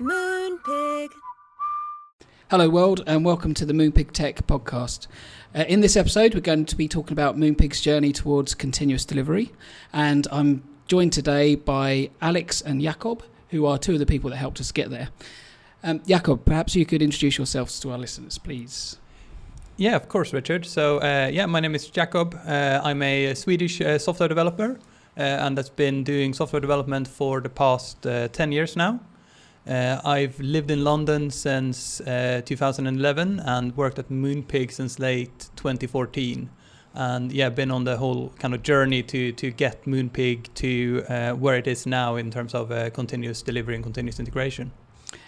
Moonpig. Hello, world, and welcome to the Moonpig Tech podcast. Uh, in this episode, we're going to be talking about Moonpig's journey towards continuous delivery, and I'm joined today by Alex and Jakob, who are two of the people that helped us get there. Um, Jakob, perhaps you could introduce yourselves to our listeners, please. Yeah, of course, Richard. So, uh, yeah, my name is Jakob. Uh, I'm a Swedish uh, software developer, uh, and that's been doing software development for the past uh, 10 years now. Uh, I've lived in London since uh, 2011 and worked at Moonpig since late 2014. And yeah, been on the whole kind of journey to to get Moonpig to uh, where it is now in terms of uh, continuous delivery and continuous integration.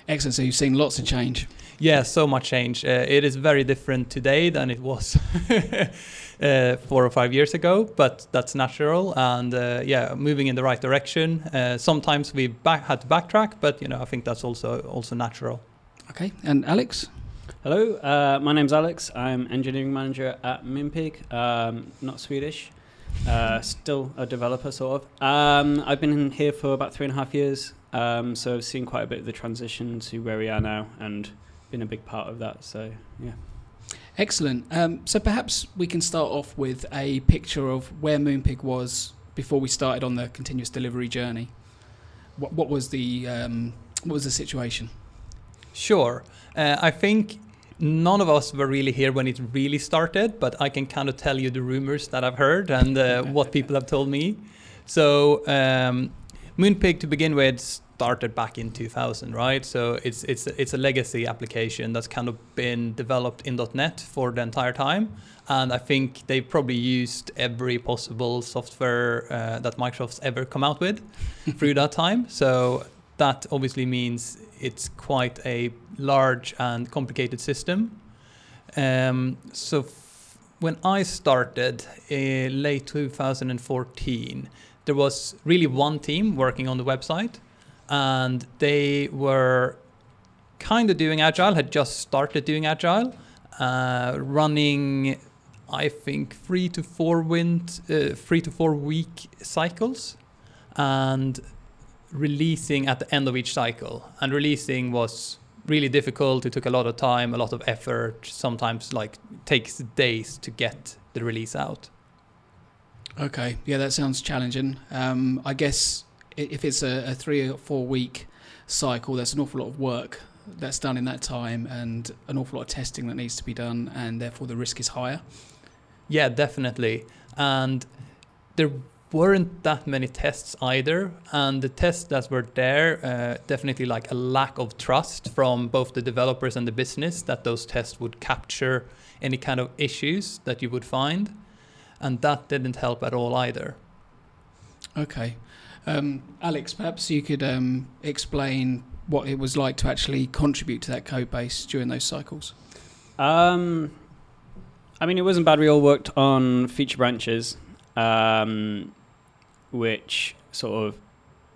Excellent. So you've seen lots of change. Yeah, so much change. Uh, it is very different today than it was uh, four or five years ago, but that's natural. And uh, yeah, moving in the right direction. Uh, sometimes we back, had to backtrack, but you know, I think that's also also natural. Okay, and Alex. Hello, uh, my name's Alex. I'm engineering manager at Moonpig. Um, not Swedish. Uh, still a developer, sort of. Um, I've been here for about three and a half years. Um, so I've seen quite a bit of the transition to where we are now and been a big part of that. So, yeah. Excellent. Um, so perhaps we can start off with a picture of where Moonpig was before we started on the continuous delivery journey. What, what was the um, what was the situation? Sure. Uh, I think none of us were really here when it really started, but I can kind of tell you the rumors that I've heard and uh, what people have told me. So um, Moonpig to begin with started back in 2000, right? So it's it's it's a legacy application that's kind of been developed in .NET for the entire time, and I think they probably used every possible software uh, that Microsoft's ever come out with through that time. So that obviously means it's quite a large and complicated system. Um, so when I started in late 2014 there was really one team working on the website, and they were kind of doing agile, had just started doing agile, uh, running, I think, three to four wind, uh, three to four week cycles, and releasing at the end of each cycle. And releasing was really difficult. It took a lot of time, a lot of effort. Sometimes like takes days to get the release out. Okay, yeah, that sounds challenging. Um, I guess if it's a, a, three or four week cycle, there's an awful lot of work that's done in that time and an awful lot of testing that needs to be done, and therefore the risk is higher. Yeah, definitely. And there weren't that many tests either, and the tests that were there uh, definitely like a lack of trust from both the developers and the business that those tests would capture any kind of issues that you would find and that didn't help at all either. Okay. Um, Alex, perhaps you could um, explain what it was like to actually contribute to that code base during those cycles. Um, I mean, it wasn't bad. We all worked on feature branches, um, which sort of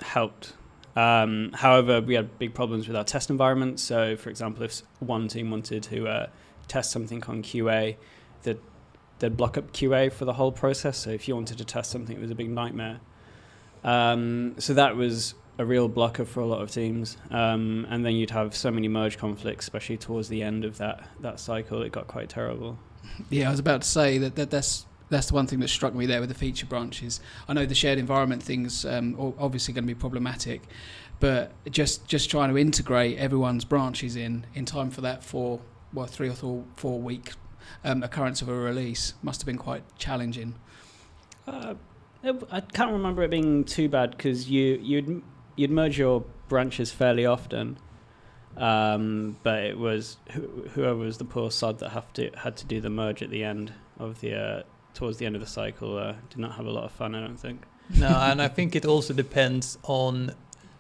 helped. Um, however, we had big problems with our test environment. So, for example, if one team wanted to uh, test something on QA, the they'd block up QA for the whole process. So if you wanted to test something, it was a big nightmare. Um, so that was a real blocker for a lot of teams. Um, and then you'd have so many merge conflicts, especially towards the end of that that cycle. It got quite terrible. Yeah, I was about to say that, that that's that's the one thing that struck me there with the feature branches. I know the shared environment things um, obviously going to be problematic, but just just trying to integrate everyone's branches in in time for that four well three or four, four week um, occurrence of a release must have been quite challenging. Uh, I can't remember it being too bad because you you'd you'd merge your branches fairly often, um, but it was wh- whoever was the poor sod that have to had to do the merge at the end of the uh, towards the end of the cycle uh, did not have a lot of fun. I don't think. No, and I think it also depends on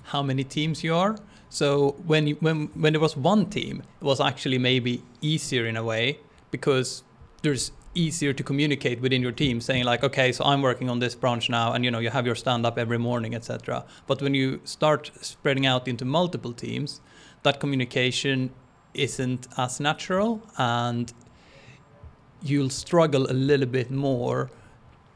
how many teams you are. So when you, when when there was one team, it was actually maybe easier in a way because there's easier to communicate within your team saying like okay so i'm working on this branch now and you know you have your stand up every morning etc but when you start spreading out into multiple teams that communication isn't as natural and you'll struggle a little bit more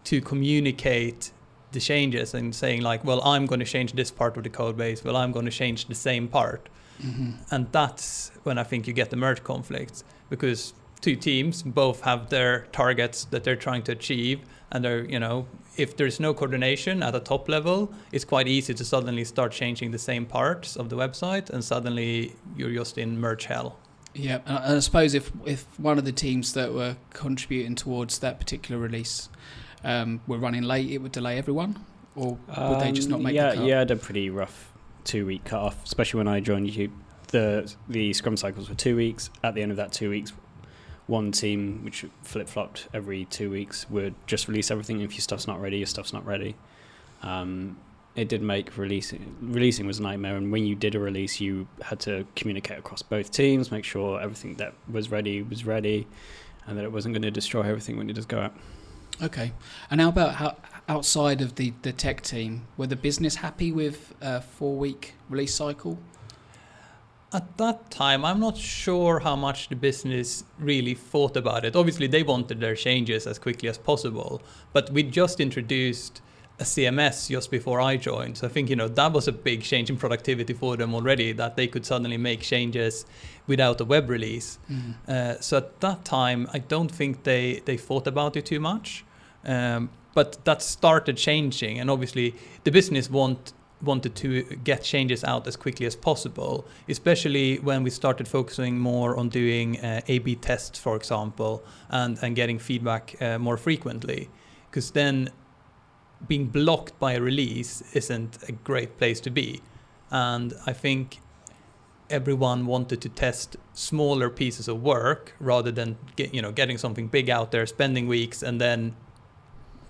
to communicate the changes and saying like well i'm going to change this part of the code base well i'm going to change the same part hmm and that's when I think you get the merge conflicts because two teams both have their targets that they're trying to achieve, and they're you know if there's no coordination at a top level, it's quite easy to suddenly start changing the same parts of the website, and suddenly you're just in merge hell. Yeah, and I suppose if if one of the teams that were contributing towards that particular release um, were running late, it would delay everyone, or would they just not Um, make yeah, the cut? Yeah, I had a pretty rough two week cut off, especially when I joined YouTube. The the scrum cycles were two weeks. At the end of that two weeks, one team, which flip flopped every two weeks, would just release everything. If your stuff's not ready, your stuff's not ready. Um, it did make releasing releasing was a nightmare, and when you did a release, you had to communicate across both teams, make sure everything that was ready was ready, and that it wasn't going to destroy everything when it does go out. Okay. And how about how, outside of the, the tech team? Were the business happy with a four week release cycle? At that time, I'm not sure how much the business really thought about it. Obviously, they wanted their changes as quickly as possible, but we just introduced a CMS just before I joined. So I think you know that was a big change in productivity for them already that they could suddenly make changes without a web release. Uh, so at that time, I don't think they they thought about it too much. Um, but that started changing, and obviously the business want wanted to get changes out as quickly as possible, especially when we started focusing more on doing uh, A/B tests, for example, and and getting feedback uh, more frequently, because then being blocked by a release isn't a great place to be, and I think everyone wanted to test smaller pieces of work rather than get, you know getting something big out there, spending weeks, and then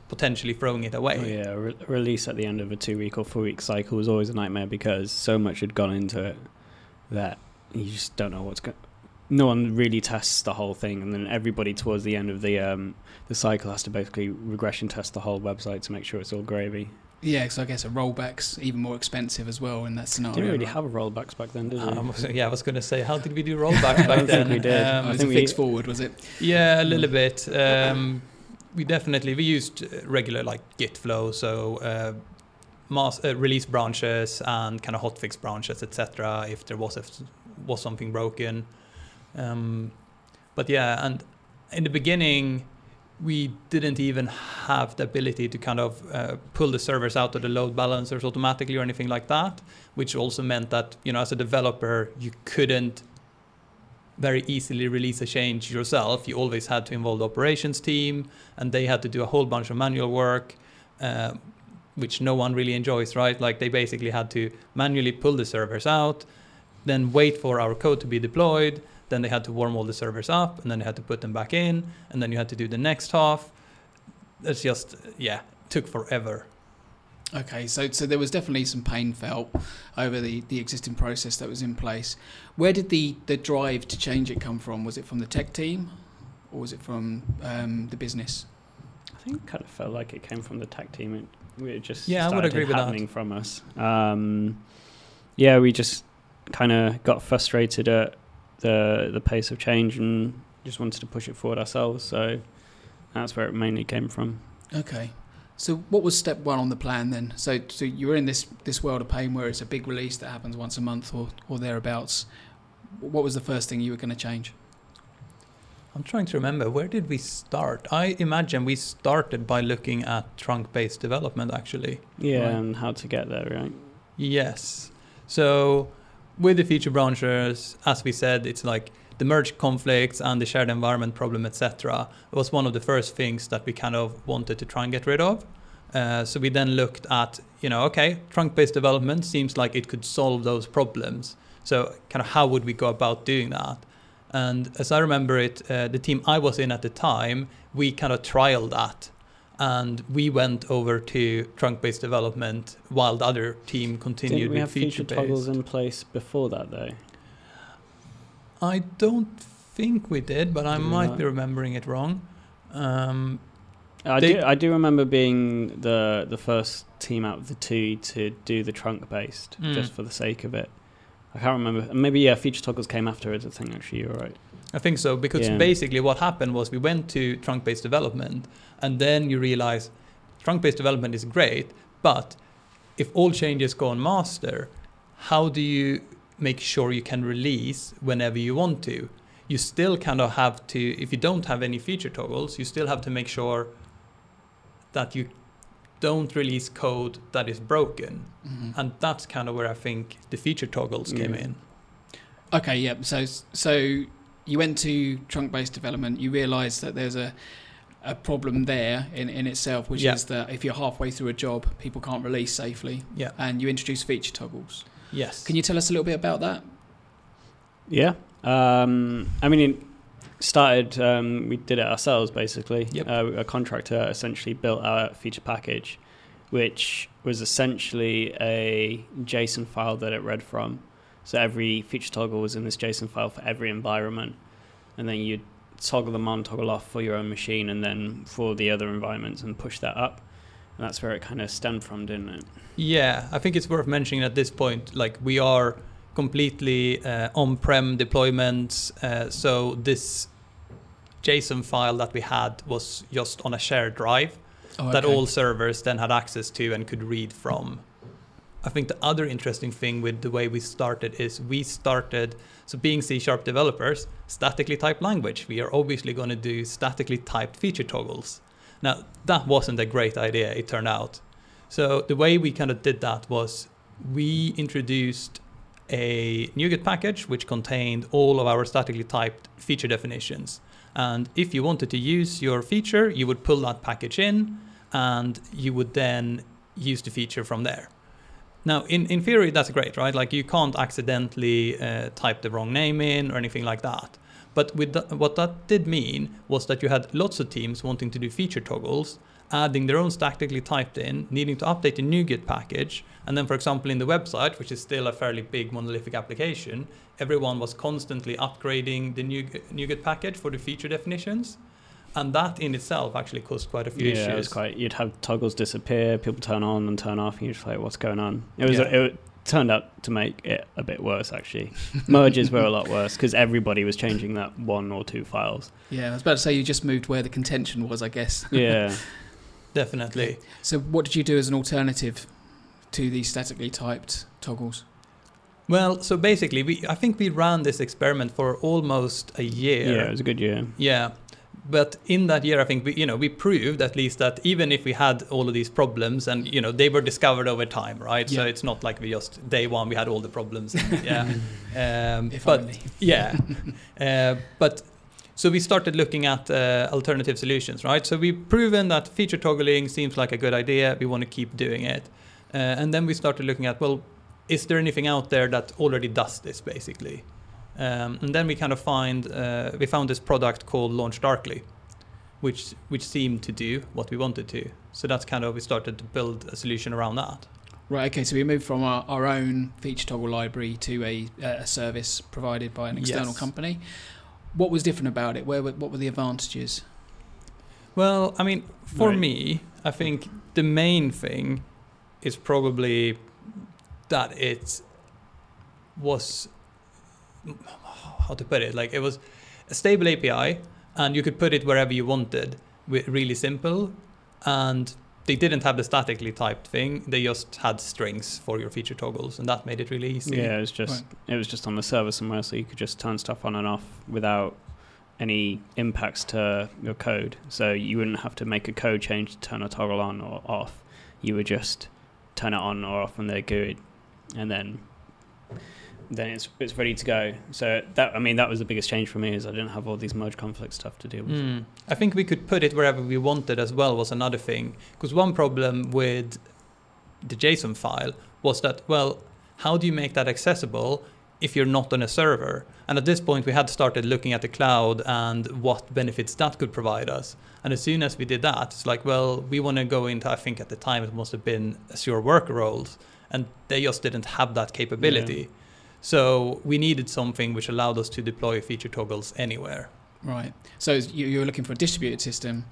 potentially throwing it away. Oh, yeah, re- release at the end of a two week or four week cycle was always a nightmare because so much had gone into it that you just don't know what's going. No one really tests the whole thing, and then everybody towards the end of the um, the cycle has to basically regression test the whole website to make sure it's all gravy. Yeah, so I guess a rollback's even more expensive as well in that scenario. Didn't really have a rollbacks back then, did we? Um, so, yeah, I was going to say, how did we do rollback I back don't then? think we did. Um, it was think a we- fix forward, was it? Yeah, a little bit. Um, we definitely we used uh, regular like Git flow, so uh, mass, uh, release branches and kind of hotfix branches, etc. If there was a, was something broken, um, but yeah, and in the beginning we didn't even have the ability to kind of uh, pull the servers out of the load balancers automatically or anything like that, which also meant that you know as a developer you couldn't very easily release a change yourself. You always had to involve the operations team, and they had to do a whole bunch of manual work, uh, which no one really enjoys, right? Like they basically had to manually pull the servers out, then wait for our code to be deployed. Then they had to warm all the servers up, and then they had to put them back in, and then you had to do the next half. It's just yeah, took forever. Okay, so so there was definitely some pain felt over the, the existing process that was in place. Where did the, the drive to change it come from? Was it from the tech team, or was it from um, the business? I think it kind of felt like it came from the tech team. It, it just Yeah, I would started agree with that. happening from us. Um, yeah, we just kind of got frustrated at the the pace of change and just wanted to push it forward ourselves. So that's where it mainly came from. Okay. So what was step one on the plan then? So so you were in this this world of pain where it's a big release that happens once a month or, or thereabouts. What was the first thing you were going to change? I'm trying to remember where did we start? I imagine we started by looking at trunk-based development actually. Yeah, Right. and how to get there, right? Yes. So with the feature branches, as we said, it's like the merge conflicts and the shared environment problem, etc. was one of the first things that we kind of wanted to try and get rid of. Uh, so we then looked at, you know, okay, trunk-based development seems like it could solve those problems. So kind of how would we go about doing that? And as I remember it, uh, the team I was in at the time, we kind of trialed that and we went over to trunk-based development while the other team continued Didn't we with have feature toggles feature-based. in place before that, though? I don't think we did, but I Did might be remembering it wrong. Um, I do. I do remember being the the first team out of the two to do the trunk based, Mm. just for the sake of it. I can't remember. Maybe yeah, feature toggles came after it. I think actually you're right. I think so because Yeah. basically what happened was we went to trunk-based development, and then you realize trunk-based development is great, but if all changes go on master, how do you make sure you can release whenever you want to. You still kind of have to, if you don't have any feature toggles, you still have to make sure that you don't release code that is broken. Mhm. And that's kind of where I think the feature toggles came in. Okay, yeah. So so you went to trunk-based development. You realised that there's a a problem there in, in itself, which Yeah. is that if you're halfway through a job, people can't release safely, Yeah. and you introduce feature toggles. Yes. Can you tell us a little bit about that? Yeah. Um, I mean, it started, um, we did it ourselves basically. Yep. Uh, a contractor essentially built our feature package, which was essentially a JSON file that it read from. So every feature toggle was in this JSON file for every environment. And then you'd toggle them on, toggle off for your own machine, and then for the other environments and push that up. And that's where it kind of stemmed from, didn't it? Yeah, I think it's worth mentioning at this point, like we are completely uh, on-prem deployments. Uh, so this JSON file that we had was just on a shared drive Oh, that okay. all servers then had access to and could read from. I think the other interesting thing with the way we started is we started, so being C sharp developers, statically typed language, we are obviously going to do statically typed feature toggles. Now, that wasn't a great idea, it turned out. So the way we kind of did that was we introduced a NuGet package which contained all of our statically typed feature definitions. And if you wanted to use your feature, you would pull that package in and you would then use the feature from there. Now, in, in theory, that's great, right? Like you can't accidentally uh, type the wrong name in or anything like that. But with the, what that did mean was that you had lots of teams wanting to do feature toggles, adding their own statically typed in, needing to update the NuGet package. And then, for example, in the website, which is still a fairly big monolithic application, everyone was constantly upgrading the NuGet, NuGet package for the feature definitions. And that in itself actually caused quite a few yeah, issues. it was quite. You'd have toggles disappear, people turn on and turn off, and you're just like, "What's going on?" It was. Yeah. It turned out to make it a bit worse actually. Merges were a lot worse because everybody was changing that one or two files. Yeah, I was about to say you just moved where the contention was, I guess. Yeah, Definitely. So, what did you do as an alternative to these statically typed toggles? Well, so basically, we I think we ran this experiment for almost a year. yeah, it was a good year. Yeah. But in that year, I think we, you know, we proved at least that even if we had all of these problems, and you know, they were discovered over time, right? So it's not like we just day one we had all the problems. And, yeah. um, If but only. yeah. uh, but so we started looking at uh, alternative solutions, right? So we've proven that feature toggling seems like a good idea. We want to keep doing it, uh, and then we started looking at well, is there anything out there that already does this, basically? Um, and then we kind of find uh, we found this product called LaunchDarkly, which which seemed to do what we wanted to. So that's kind of we started to build a solution around that. Right, okay, so we moved from our, our own feature toggle library to a, a service provided by an external Yes. company. What was different about it? Where were, what were the advantages? Well, I mean, for Right. me, I think the main thing is probably that it was how to put it like it was a stable API and you could put it wherever you wanted wi- really simple and they didn't have the statically typed thing they just had strings for your feature toggles and that made it really easy Yeah, it was just it was just on the server somewhere, so you could just turn stuff on and off without any impacts to your code. So you wouldn't have to make a code change to turn a toggle on or off. You would just turn it on or off when they're good, and then then it's it's ready to go. So that I mean that was the biggest change for me is I didn't have all these merge conflict stuff to deal with. Mm. I think we could put it wherever we wanted as well was another thing. Because one problem with the JSON file was that, well, how do you make that accessible if you're not on a server? And at this point, we had started looking at the cloud and what benefits that could provide us. And as soon as we did that, it's like, well, we want to go into, I think at the time it must have been Azure Worker roles, and they just didn't have that capability. So we needed something which allowed us to deploy feature toggles anywhere. Right. So you, you were looking for a distributed system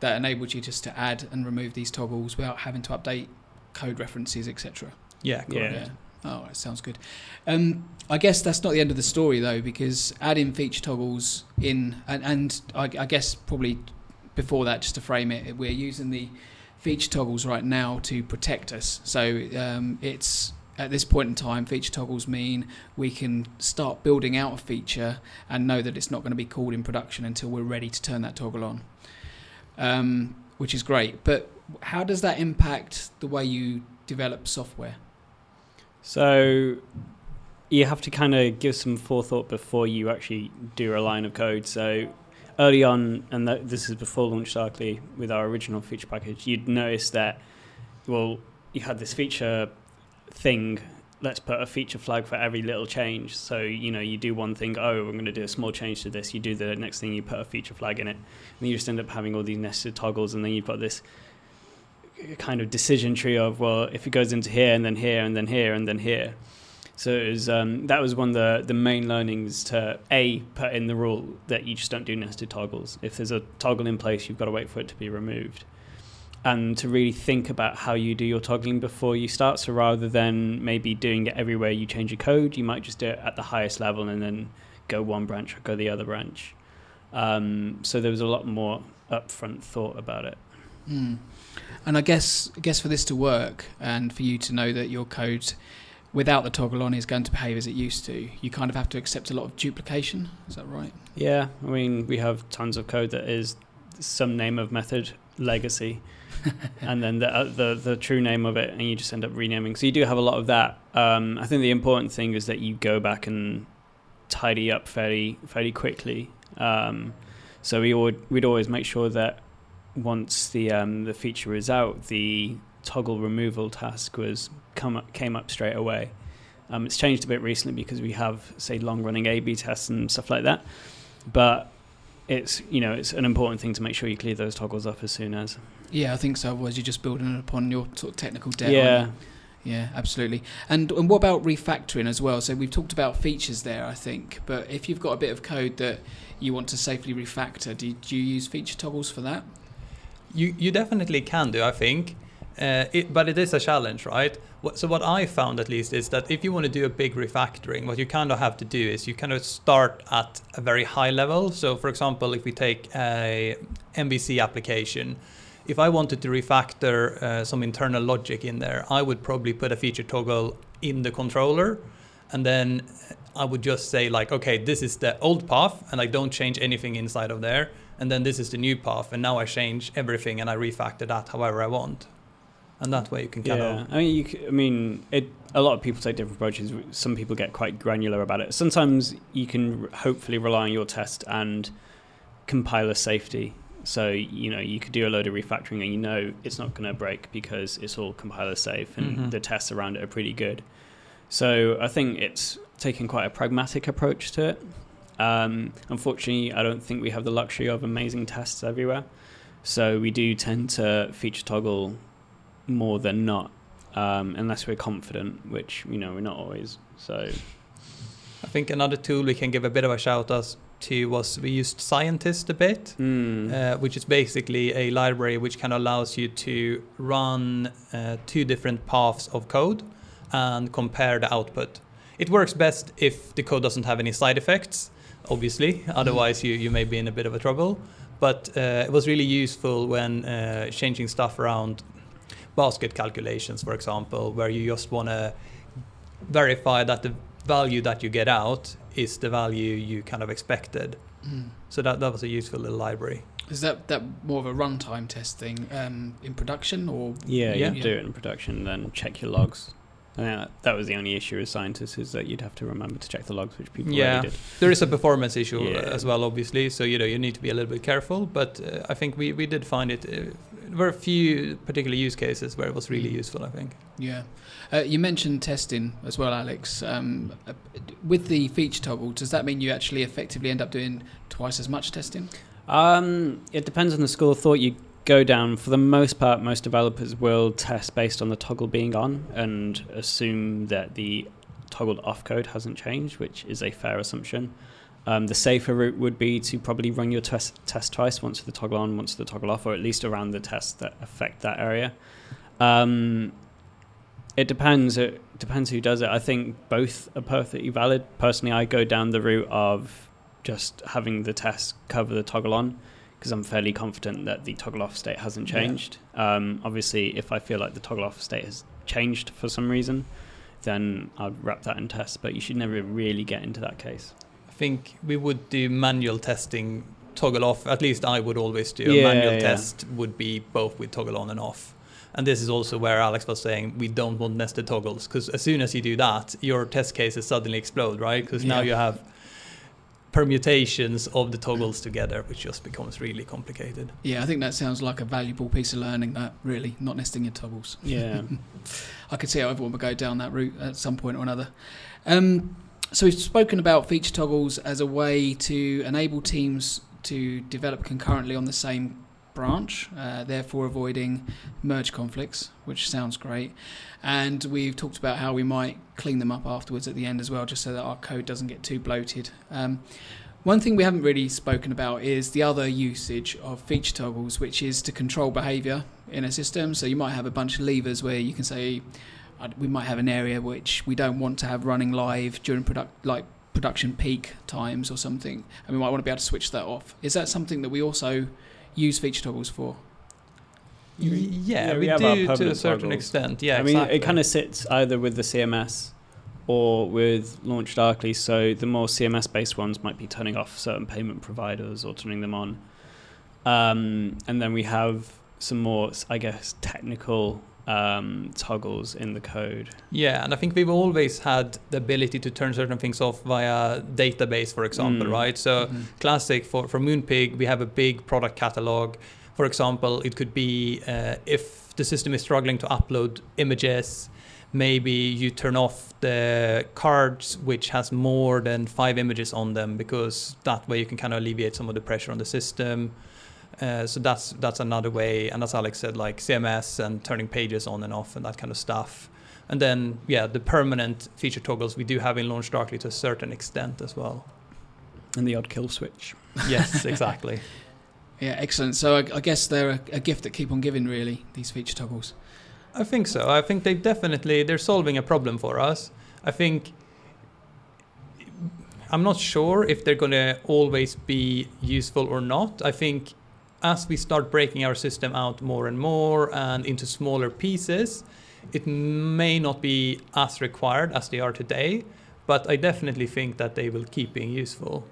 that enabled you just to add and remove these toggles without having to update code references, etc. Yeah, correct. Yeah. Oh, that sounds good. Um, I guess that's not the end of the story though, because adding feature toggles in, and, and I, I guess probably before that, just to frame it, we're using the feature toggles right now to protect us. So um, it's at this point in time, feature toggles mean we can start building out a feature and know that it's not going to be called in production until we're ready to turn that toggle on, um, which is great. But how does that impact the way you develop software? So you have to kind of give some forethought before you actually do a line of code. So early on, and th- this is before LaunchDarkly with our original feature package, you'd notice that, well, you had this feature thing. Let's put a feature flag for every little change. So, you know, you do one thing, oh, we're going to do a small change to this. You do the next thing, you put a feature flag in it. And you just end up having all these nested toggles, and then you've got this kind of decision tree of, well, if it goes into here, and then here, and then here, and then here. So it was, um, that was one of the, the main learnings to A, put in the rule that you just don't do nested toggles. If there's a toggle in place, you've got to wait for it to be removed and to really think about how you do your toggling before you start. So rather than maybe doing it everywhere you change your code, you might just do it at the highest level and then go one branch or go the other branch. Um, so there was a lot more upfront thought about it. Mm. And I guess, I guess for this to work and for you to know that your code without the toggle on is going to behave as it used to, you kind of have to accept a lot of duplication. Is that right? Yeah, I mean we have tons of code that is some name of method legacy and then the, uh, the the true name of it, and you just end up renaming. So you do have a lot of that. Um, I think the important thing is that you go back and tidy up fairly fairly quickly. Um, so we would we'd always make sure that once the um, the feature is out, the toggle removal task was come up, came up straight away. Um, it's changed a bit recently because we have say long running A/B tests and stuff like that, but it's you know it's an important thing to make sure you clear those toggles up as soon as. Yeah, I think so. Otherwise, you're just building upon your sort of technical debt. Yeah. Yeah, absolutely. And and what about refactoring as well? So we've talked about features there, I think. But if you've got a bit of code that you want to safely refactor, do you, do you use feature toggles for that? You you definitely can do, I think. Uh, it, but it is a challenge, right? So what I found at least is that if you want to do a big refactoring, what you kind of have to do is you kind of start at a very high level. So for example, if we take a MVC application, if I wanted to refactor uh, some internal logic in there, I would probably put a feature toggle in the controller, and then I would just say like, okay, this is the old path, and I don't change anything inside of there, and then this is the new path, and now I change everything and I refactor that however I want, and that way you can kind yeah. of. I mean, you, c- I mean, it. A lot of people take different approaches. Some people get quite granular about it. Sometimes you can hopefully rely on your test and compiler safety. So you know you could do a load of refactoring and you know it's not going to break because it's all compiler safe and Mhm. the tests around it are pretty good. So I think it's taking quite a pragmatic approach to it. Um, unfortunately, I don't think we have the luxury of amazing tests everywhere. So we do tend to feature toggle more than not, um, unless we're confident, which you know we're not always. So I think another tool we can give a bit of a shout out to was we used Scientist a bit. mm, uh, which is basically a library which kind of allows you to run uh, two different paths of code and compare the output. It works best if the code doesn't have any side effects, obviously. Otherwise, you, you may be in a bit of a trouble. But uh, it was really useful when uh, changing stuff around basket calculations, for example, where you just want to verify that the value that you get out is the value you kind of expected. Mm. So that, that was a useful little library. Is that that more of a runtime test thing um, in production or? yeah, Yeah. you do it in production, then check your logs. And that, that was the only issue with scientists is that you'd have to remember to check the logs, which people Yeah. already did. There is a performance issue Yeah. as well, obviously. So you know you need to be a little bit careful. But uh, I think we, we did find it. Uh, there were a few particular use cases where it was really useful. I think. Yeah. Uh, you mentioned testing as well, Alex. Um, uh, with the feature toggle, does that mean you actually effectively end up doing twice as much testing? Um, it depends on the school of thought you go down. For the most part, most developers will test based on the toggle being on and assume that the toggled off code hasn't changed, which is a fair assumption. Um, the safer route would be to probably run your test, test twice, once for the toggle on, once for the toggle off, or at least around the tests that affect that area. Um, it depends. It depends who does it. I think both are perfectly valid. Personally, I go down the route of just having the test cover the toggle on because I'm fairly confident that the toggle off state hasn't Yeah. changed. Um, obviously, if I feel like the toggle off state has changed for some reason, then I'd wrap that in test. But you should never really get into that case. I think we would do manual testing toggle off. At least I would always do. Yeah, a manual yeah. test would be both with toggle on and off. And this is also where Alex was saying we don't want nested toggles because as soon as you do that, your test cases suddenly explode, right? Because now you have permutations of the toggles together, which just becomes really complicated. Yeah, I think that sounds like a valuable piece of learning. That really not nesting your toggles. Yeah. I could see how everyone would go down that route at some point or another. Um, so we've spoken about feature toggles as a way to enable teams to develop concurrently on the same branch, uh, therefore avoiding merge conflicts, which sounds great. And we've talked about how we might clean them up afterwards at the end as well, just so that our code doesn't get too bloated. Um, one thing we haven't really spoken about is the other usage of feature toggles, which is to control behavior in a system. So you might have a bunch of levers where you can say, we might have an area which we don't want to have running live during product like production peak times or something, and we might want to be able to switch that off. Is that something that we also use feature toggles for? Yeah, Yeah, we we, have our do to a certain toggles. extent. Yeah, I mean, exactly. it kind of sits either with the CMS or with LaunchDarkly. So the more CMS based ones might be turning off certain payment providers or turning them on. Um, and then we have some more, I guess, technical um, toggles in the code. Yeah, and I think we've always had the ability to turn certain things off via database, for example, Mm. right? So Mhm. classic for, for Moonpig, we have a big product catalog. For example, it could be uh, if the system is struggling to upload images, maybe you turn off the cards which has more than five images on them because that way you can kind of alleviate some of the pressure on the system. Uh, so that's that's another way, and as Alex said, like CMS and turning pages on and off and that kind of stuff. And then, yeah, the permanent feature toggles we do have in LaunchDarkly to a certain extent as well. And the odd kill switch. Yes, exactly. Yeah, excellent. So I, I guess they're a, a gift that keep on giving, really. These feature toggles. I think so. I think they definitely they're solving a problem for us. I think I'm not sure if they're going to always be useful or not. I think as we start breaking our system out more and more and into smaller pieces, it may not be as required as they are today, but I definitely think that they will keep being useful.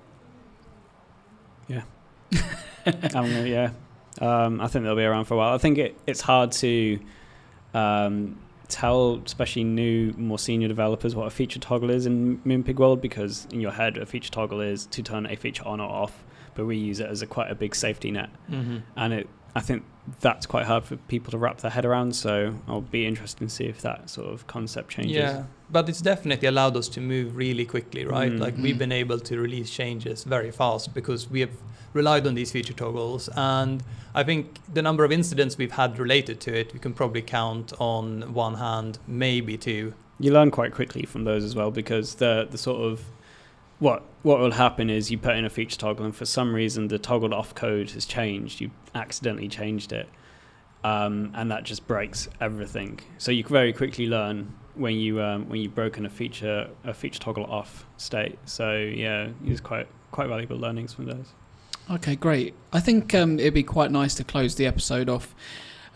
I'm gonna, yeah, um, I think they'll be around for a while. I think it, it's hard to um, tell, especially new, more senior developers, what a feature toggle is in Moonpig World because in your head, a feature toggle is to turn a feature on or off, but we use it as a quite a big safety net, Mm-hmm. and it. I think that's quite hard for people to wrap their head around. So I'll be interested to see if that sort of concept changes. Yeah, but it's definitely allowed us to move really quickly, right? Mm. Like we've been able to release changes very fast because we have relied on these feature toggles. And I think the number of incidents we've had related to it, we can probably count on one hand, maybe two. You learn quite quickly from those as well because the the sort of what what will happen is you put in a feature toggle and for some reason the toggled off code has changed. You accidentally changed it, um, and that just breaks everything. So you very quickly learn when you um, when you've broken a feature a feature toggle off state. So yeah, it's quite quite valuable learnings from those. Okay, great. I think um, it'd be quite nice to close the episode off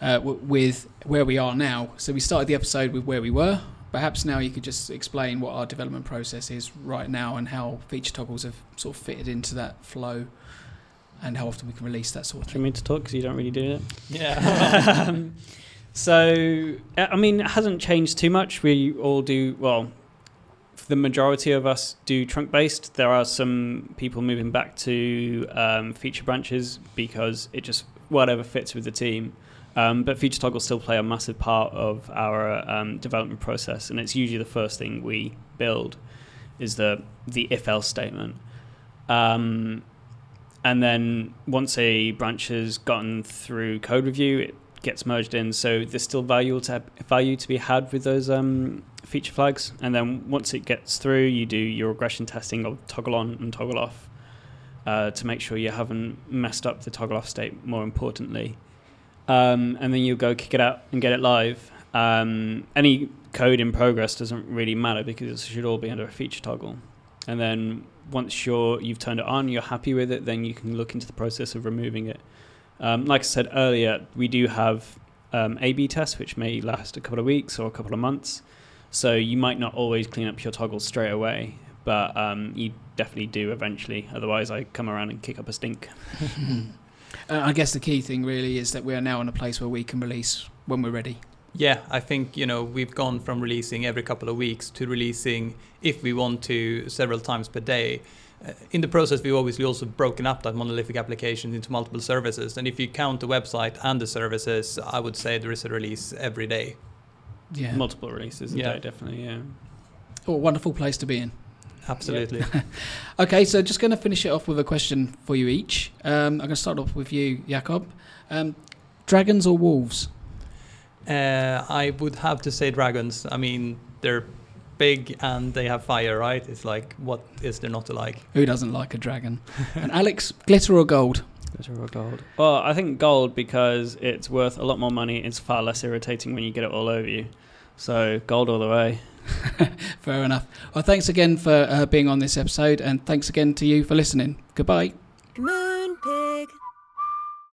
uh, w- with where we are now. So we started the episode with where we were. Perhaps now you could just explain what our development process is right now and how feature toggles have sort of fitted into that flow and how often we can release that sort of Do you thing. mean to talk because you don't really do it? Yeah. um, so, uh, I mean, it hasn't changed too much. We all do, well, the majority of us do trunk based. There are some people moving back to um, feature branches because it just, whatever fits with the team. Um, but feature toggles still play a massive part of our um, development process, and it's usually the first thing we build is the the if else statement. Um, and then once a branch has gotten through code review, it gets merged in. So there's still value to value to be had with those um, feature flags. And then once it gets through, you do your regression testing of toggle on and toggle off uh, to make sure you haven't messed up the toggle off state. More importantly, um, and then you'll go kick it out and get it live. Um, any code in progress doesn't really matter because it should all be under a feature toggle. And then once you're you've turned it on, you're happy with it, then you can look into the process of removing it. Um, like I said earlier, we do have um, A/B tests which may last a couple of weeks or a couple of months, So you might not always clean up your toggles straight away, but um, you definitely do eventually. Otherwise, I come around and kick up a stink. Uh, I guess the key thing really is that we are now in a place where we can release when we're ready. Yeah, I think you know we've gone from releasing every couple of weeks to releasing, if we want to, several times per day. Uh, in the process, we've obviously also broken up that monolithic application into multiple services. And if you count the website and the services, I would say there is a release every day. Yeah. Multiple releases a Yeah. day, definitely, yeah. Oh, wonderful place to be in. Absolutely. Okay, so just going to finish it off with a question for you each. Um, I'm going to start off with you, Jakob. Um, dragons or wolves? Uh, I would have to say dragons. I mean, they're big and they have fire, right? It's like, what is there not to like? Who doesn't like a dragon? and Alex, glitter or gold? Glitter or gold? Well, I think gold because it's worth a lot more money. It's far less irritating when you get it all over you. So gold all the way. Fair enough. Well, thanks again for uh, being on this episode, and thanks again to you for listening. Goodbye. Moon